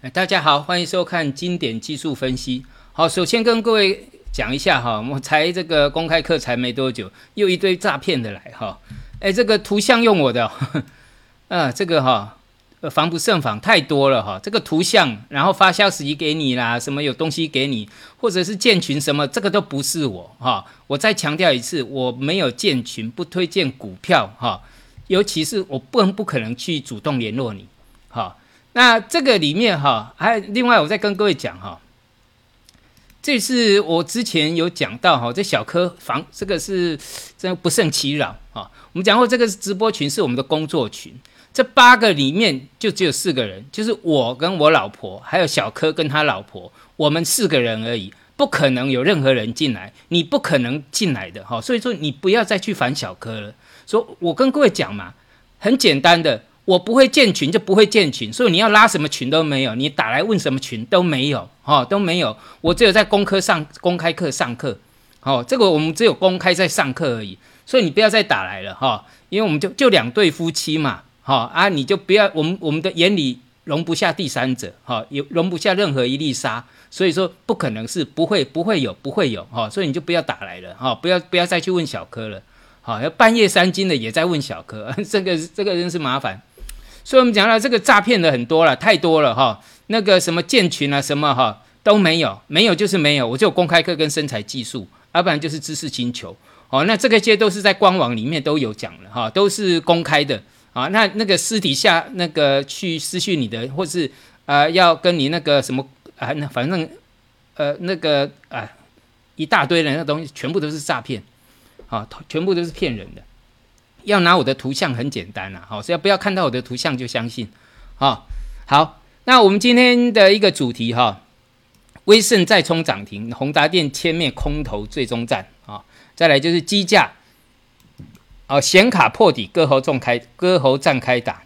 哎，大家好，欢迎收看经典技术分析。好，首先跟各位讲一下哈，我才这个公开课才没多久，又一堆诈骗的来哈。哎，这个图像用我的，啊，这个哈，防不胜防，太多了哈。这个图像，然后发消息给你啦，什么有东西给你，或者是建群什么，这个都不是我哈。我再强调一次，我没有建群，不推荐股票哈，尤其是我不不可能去主动联络你。那这个里面哈，还另外我再跟各位讲哈，这是我之前有讲到哈，这小科房这个是真不胜其扰啊。我们讲过这个直播群是我们的工作群，这八个里面就只有四个人，就是我跟我老婆，还有小柯跟他老婆，我们四个人而已，不可能有任何人进来，你不可能进来的哈。所以说你不要再去烦小柯了。说我跟各位讲嘛，很简单的。我不会建群就不会建群，所以你要拉什么群都没有，你打来问什么群都没有，哈都没有。我只有在公科上公开课上课，好，这个我们只有公开在上课而已，所以你不要再打来了，哈，因为我们就就两对夫妻嘛，哈啊，你就不要我们我们的眼里容不下第三者，哈，有容不下任何一粒沙，所以说不可能是不会不会有不会有，哈，所以你就不要打来了，哈，不要不要再去问小柯了，好，要半夜三更的也在问小柯，这个这个人是麻烦。所以我们讲到这个诈骗的很多了，太多了哈。那个什么建群啊，什么哈都没有，没有就是没有。我就公开课跟身材技术，要不然就是知识星球。哦，那这个些都是在官网里面都有讲了哈，都是公开的啊。那那个私底下那个去私讯你的，或是啊要跟你那个什么啊，那反正呃那个啊一大堆人的东西，全部都是诈骗，啊，全部都是骗人的。要拿我的图像很简单啦，好，所以不要看到我的图像就相信，好，好，那我们今天的一个主题哈，威盛再冲涨停，宏达电千灭空头最终战啊，再来就是机价，哦，显卡破底，割喉重开，割喉战开打，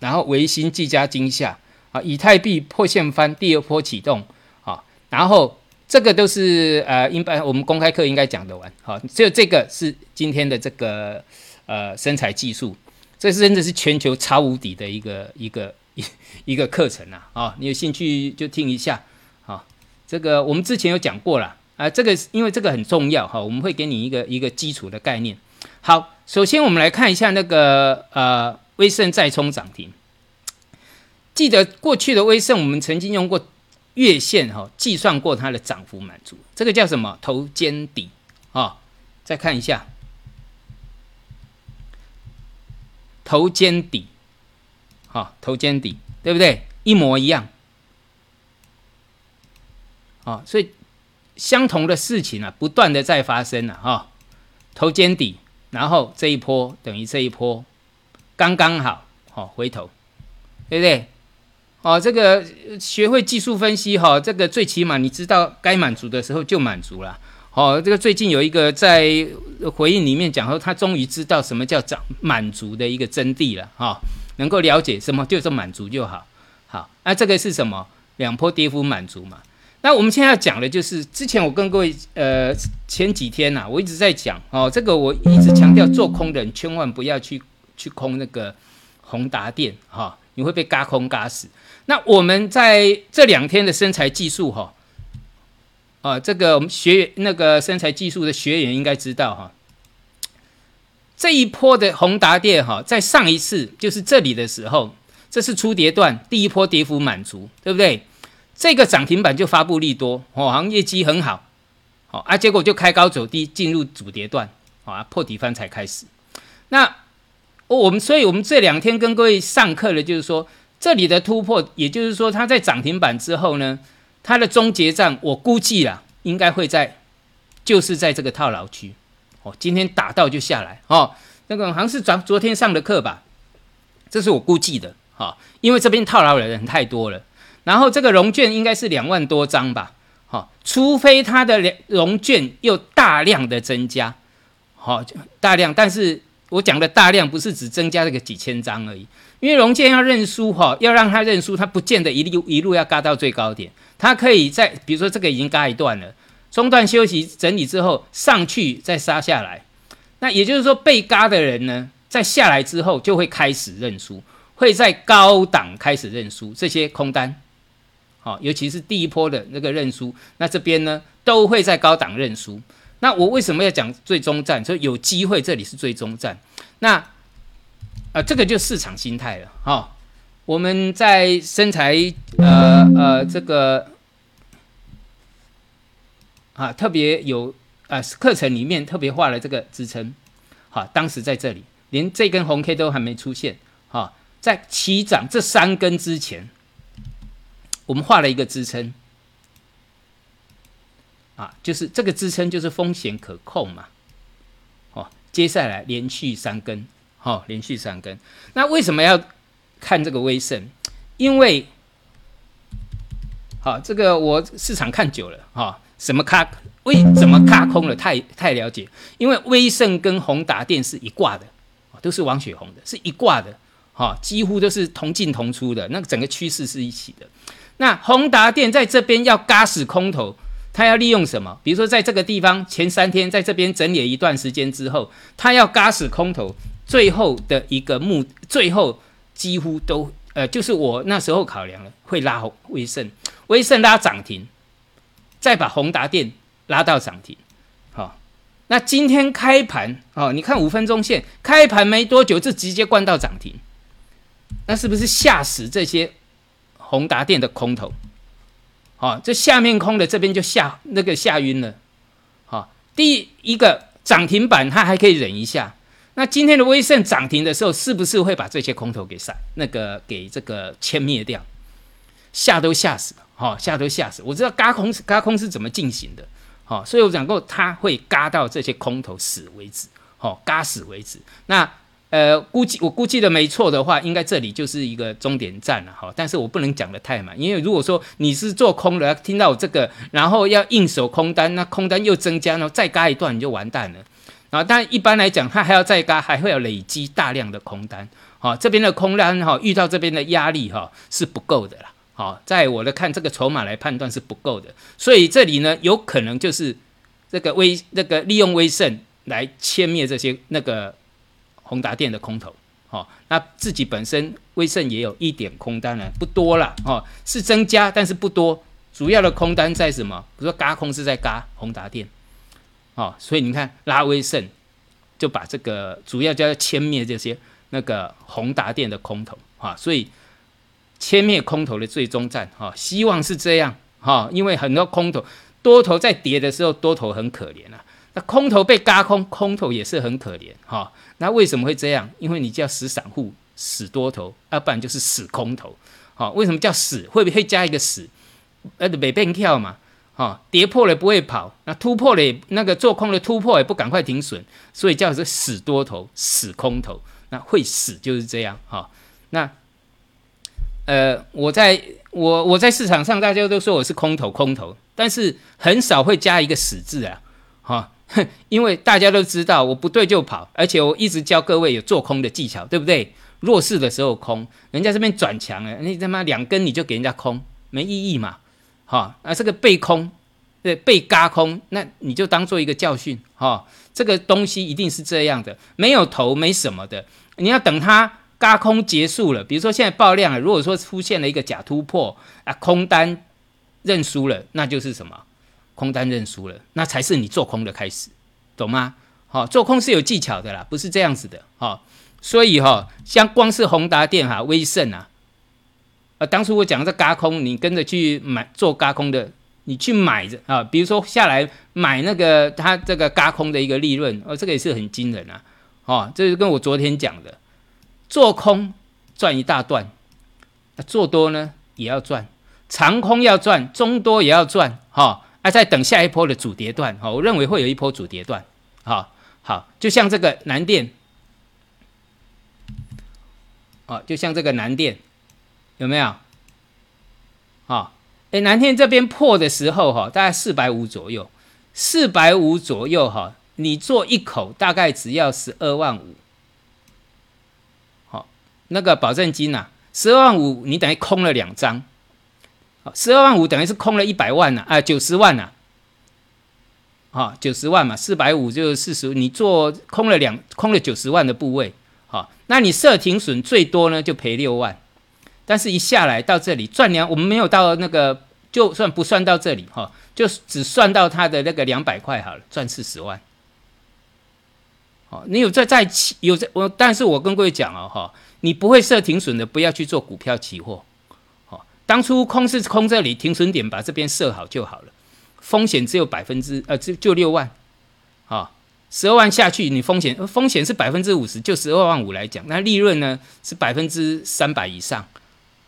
然后维新技嘉惊吓啊，以太币破线翻，第二波启动啊，然后这个都是呃，应该我们公开课应该讲得完，好，只有这个是今天的这个。呃，身材技术，这是真的是全球超无敌的一个一个一一个课程啊！啊，你有兴趣就听一下。好，这个我们之前有讲过了啊，这个因为这个很重要哈，我们会给你一个一个基础的概念。好，首先我们来看一下那个呃，威盛再冲涨停。记得过去的威盛，我们曾经用过月线哈，计算过它的涨幅满足，这个叫什么头肩底啊？再看一下。头肩底，好，头肩底，对不对？一模一样，好，所以相同的事情啊，不断的在发生了哈。头肩底，然后这一波等于这一波，刚刚好，好回头，对不对？哦，这个学会技术分析哈，这个最起码你知道该满足的时候就满足了。哦，这个最近有一个在回应里面讲说，他终于知道什么叫长满足的一个真谛了哈，能够了解什么就是满足就好。好，那这个是什么？两波跌幅满足嘛。那我们现在要讲的就是，之前我跟各位呃前几天呐，我一直在讲哦，这个我一直强调，做空的人千万不要去去空那个宏达电哈，你会被嘎空嘎死。那我们在这两天的身材技术哈。啊，这个我们学那个身材技术的学员应该知道哈，这一波的宏达电哈，在上一次就是这里的时候，这是初跌段，第一波跌幅满足，对不对？这个涨停板就发布利多，哦，行业绩很好，好啊，结果就开高走低，进入主跌段，啊，破底翻才开始。那我们，所以我们这两天跟各位上课的，就是说这里的突破，也就是说它在涨停板之后呢。它的终结站，我估计啦，应该会在，就是在这个套牢区，哦，今天打到就下来，哦，那个好像是昨昨天上的课吧，这是我估计的，哈，因为这边套牢的人太多了，然后这个融券应该是两万多张吧，好，除非它的融券又大量的增加，好，大量，但是我讲的大量不是只增加这个几千张而已，因为融券要认输，哈，要让它认输，它不见得一路一路要嘎到最高点。它可以在，比如说这个已经嘎一段了，中断休息整理之后上去再杀下来，那也就是说被嘎的人呢，在下来之后就会开始认输，会在高档开始认输，这些空单好，尤其是第一波的那个认输，那这边呢都会在高档认输。那我为什么要讲最终站？说有机会这里是最终站。那啊，这个就市场心态了哈。我们在身材呃呃这个啊特别有啊课程里面特别画了这个支撑，好，当时在这里连这根红 K 都还没出现，哈，在起涨这三根之前，我们画了一个支撑，啊，就是这个支撑就是风险可控嘛，哦，接下来连续三根，好，连续三根，那为什么要？看这个威盛，因为好，这个我市场看久了哈，什么卡威怎么卡空了，太太了解。因为威盛跟宏达电是一挂的，都是王雪红的，是一挂的，哈，几乎都是同进同出的，那整个趋势是一起的。那宏达电在这边要嘎死空头，他要利用什么？比如说在这个地方前三天在这边整理一段时间之后，他要嘎死空头，最后的一个目，最后。几乎都呃，就是我那时候考量了，会拉威盛，威盛拉涨停，再把宏达电拉到涨停，好，那今天开盘哦，你看五分钟线开盘没多久就直接灌到涨停，那是不是吓死这些宏达电的空头？好，这下面空的这边就吓那个吓晕了，好，第一个涨停板它还可以忍一下。那今天的威盛涨停的时候，是不是会把这些空头给散那个给这个歼灭掉？吓都吓死了，哈，吓都吓死。我知道嘎空嘎空是怎么进行的，好，所以我讲过，它会嘎到这些空头死为止，好，嘎死为止。那呃，估计我估计的没错的话，应该这里就是一个终点站了，哈。但是我不能讲的太满，因为如果说你是做空的，听到我这个，然后要硬手空单，那空单又增加，然后再嘎一段，你就完蛋了。啊，但一般来讲，它还要再加，还会有累积大量的空单。好，这边的空单哈，遇到这边的压力哈，是不够的啦。好，在我的看这个筹码来判断是不够的，所以这里呢，有可能就是这个威那个利用威盛来歼灭这些那个宏达电的空头。好，那自己本身威盛也有一点空单了，不多了。哦，是增加，但是不多。主要的空单在什么？比如说嘎空是在嘎宏达电。哦，所以你看拉威盛就把这个主要就要歼灭这些那个宏达电的空头啊，所以歼灭空头的最终战哈，希望是这样哈，因为很多空头多头在跌的时候，多头很可怜啊，那空头被嘎空，空头也是很可怜哈。那为什么会这样？因为你叫死散户、死多头，要不然就是死空头。好，为什么叫死？会不会加一个死？呃，没变跳嘛。哈，跌破了不会跑，那突破了也那个做空的突破也不赶快停损，所以叫做死多头、死空头，那会死就是这样哈。那呃，我在我我在市场上，大家都说我是空头，空头，但是很少会加一个死字啊，哈，因为大家都知道我不对就跑，而且我一直教各位有做空的技巧，对不对？弱势的时候空，人家这边转强了，你他妈两根你就给人家空，没意义嘛。哈，啊，这个被空，对，被嘎空，那你就当做一个教训，哈，这个东西一定是这样的，没有头，没什么的，你要等它嘎空结束了，比如说现在爆量了，如果说出现了一个假突破，啊，空单认输了，那就是什么？空单认输了，那才是你做空的开始，懂吗？好，做空是有技巧的啦，不是这样子的，哈，所以哈，像光是宏达电哈、威盛啊。呃，当初我讲这嘎空，你跟着去买做嘎空的，你去买着啊，比如说下来买那个它这个嘎空的一个利润，哦，这个也是很惊人啊，哦，这是跟我昨天讲的，做空赚一大段，那做多呢也要赚，长空要赚，中多也要赚，哈，啊，在等下一波的主跌段，哈，我认为会有一波主跌段，好，好，就像这个南电，哦，就像这个南电。有没有？好，哎，南天这边破的时候哈，大概四百五左右，四百五左右哈，你做一口大概只要十二万五，好，那个保证金呐，十二万五你等于空了两张，好，十二万五等于是空了一百万呐，啊，九十万呐，好，九十万嘛，四百五就四十，你做空了两空了九十万的部位，好，那你设停损最多呢就赔六万。但是一下来到这里赚两，我们没有到那个，就算不算到这里哈，就只算到它的那个两百块好了，赚四十万。好，你有在在有在我，但是我跟各位讲哦哈，你不会设停损的，不要去做股票期货。好，当初空是空这里停损点，把这边设好就好了，风险只有百分之呃就就六万，好。十二万下去，你风险风险是百分之五十，就十二万五来讲，那利润呢是百分之三百以上，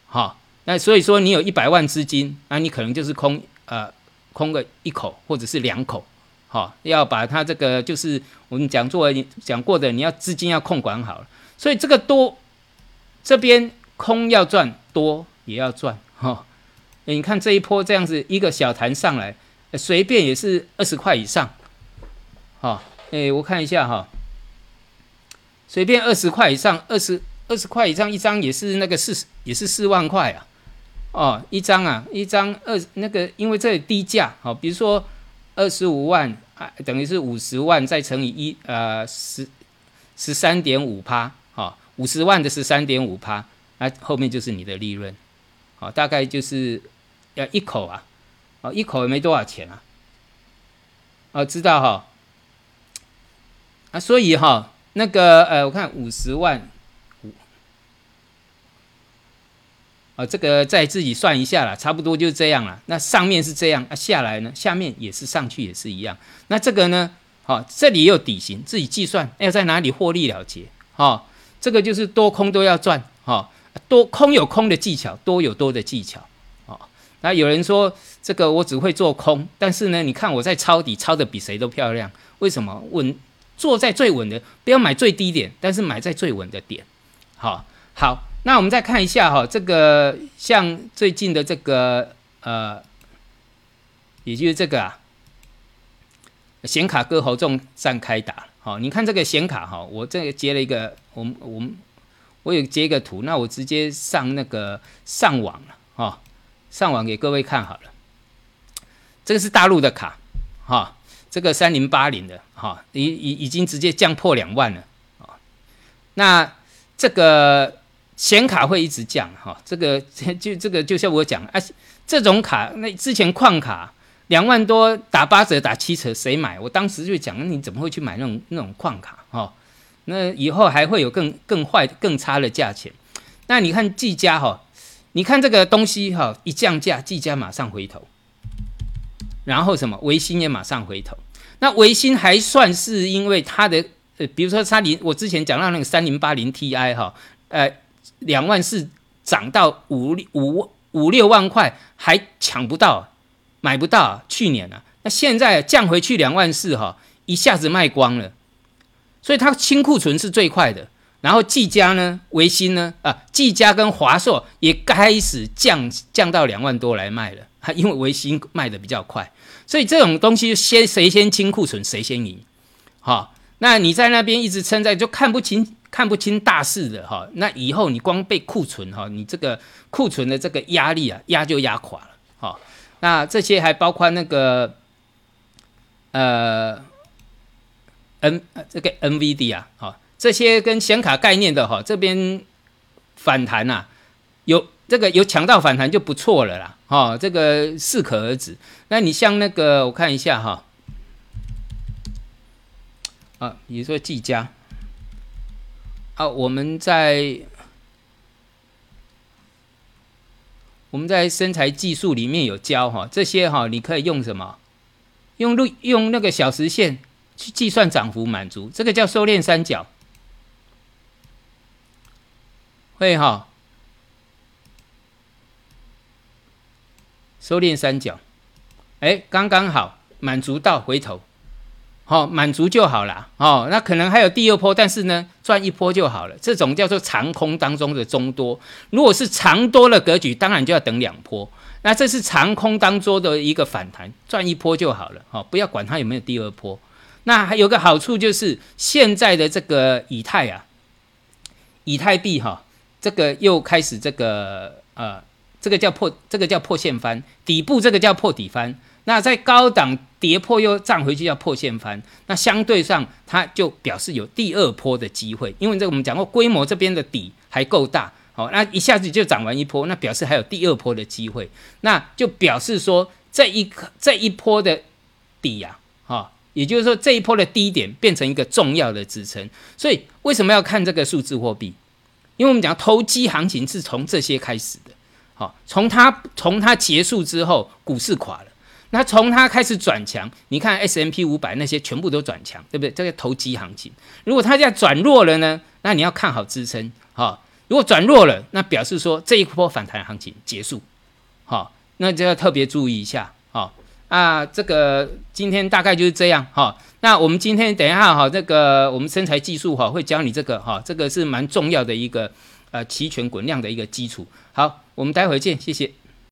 好，那所以说你有一百万资金，那你可能就是空呃空个一口或者是两口，好，要把它这个就是我们讲做讲过的，你要资金要控管好了，所以这个多这边空要赚多也要赚，哈，你看这一波这样子一个小弹上来，随便也是二十块以上，好。哎，我看一下哈，随便二十块以上，二十二十块以上一张也是那个四也是四万块啊，哦，一张啊，一张二那个，因为这里低价，好，比如说二十五万啊，等于是五十万再乘以一，呃，十十三点五趴，好，五十万的十三点五趴，那后面就是你的利润，好，大概就是要一口啊，哦，一口也没多少钱啊，哦，知道哈。啊，所以哈，那个呃，我看五十万五，啊，这个再自己算一下啦，差不多就是这样了。那上面是这样，啊，下来呢，下面也是上去也是一样。那这个呢，好，这里也有底型，自己计算要在哪里获利了结。哈，这个就是多空都要赚。哈，多空有空的技巧，多有多的技巧。哦，那有人说这个我只会做空，但是呢，你看我在抄底，抄的比谁都漂亮。为什么？稳。坐在最稳的，不要买最低点，但是买在最稳的点。好，好，那我们再看一下哈，这个像最近的这个呃，也就是这个啊，显卡割喉重战开打。好，你看这个显卡哈，我这个截了一个，我们我们我有截一个图，那我直接上那个上网了哈，上网给各位看好了。这个是大陆的卡，哈。这个三零八零的哈，已已已经直接降破两万了啊。那这个显卡会一直降哈，这个 就这个就像我讲啊，这种卡那之前矿卡两万多打八折打七折谁买？我当时就讲你怎么会去买那种那种矿卡哈？那以后还会有更更坏更差的价钱。那你看技嘉哈，你看这个东西哈一降价，技嘉马上回头，然后什么维新也马上回头。那维新还算是因为它的呃，比如说三零，我之前讲到那个三零八零 Ti 哈，呃，两万四涨到五五五六万块还抢不到，买不到。去年啊，那现在降回去两万四哈，一下子卖光了，所以它清库存是最快的。然后技嘉呢，维新呢，啊，技嘉跟华硕也开始降降到两万多来卖了，因为维新卖的比较快。所以这种东西先谁先清库存谁先赢，好，那你在那边一直撑在就看不清看不清大势的哈，那以后你光被库存哈，你这个库存的这个压力啊压就压垮了，好，那这些还包括那个呃 N 这个 NVD 啊，好，这些跟显卡概念的哈，这边反弹呐有。这个有抢到反弹就不错了啦，哈，这个适可而止。那你像那个，我看一下哈，啊，比如说技嘉，啊，我们在我们在身材技术里面有教哈，这些哈，你可以用什么？用路用那个小时线去计算涨幅满足，这个叫收敛三角，会哈。收敛三角，哎，刚刚好满足到回头，好满足就好了哦。那可能还有第二波，但是呢，赚一波就好了。这种叫做长空当中的中多。如果是长多的格局，当然就要等两波。那这是长空当中的一个反弹，赚一波就好了。哦，不要管它有没有第二波。那还有个好处就是，现在的这个以太啊，以太币哈，这个又开始这个呃。这个叫破，这个叫破线翻底部，这个叫破底翻。那在高档跌破又涨回去叫破线翻。那相对上，它就表示有第二波的机会，因为这个我们讲过，规模这边的底还够大好，那一下子就涨完一波，那表示还有第二波的机会，那就表示说这一这一波的底呀，哈，也就是说这一波的低点变成一个重要的支撑。所以为什么要看这个数字货币？因为我们讲投机行情是从这些开始的，好，从它从它结束之后，股市垮了，那从它开始转强，你看 S M P 五百那些全部都转强，对不对？这个投机行情，如果它在转弱了呢，那你要看好支撑，哈。如果转弱了，那表示说这一波反弹行情结束，好，那就要特别注意一下，好啊，这个今天大概就是这样，哈。那我们今天等一下哈，这个我们身材技术哈会教你这个哈，这个是蛮重要的一个呃期权滚量的一个基础。好，我们待会见，谢谢。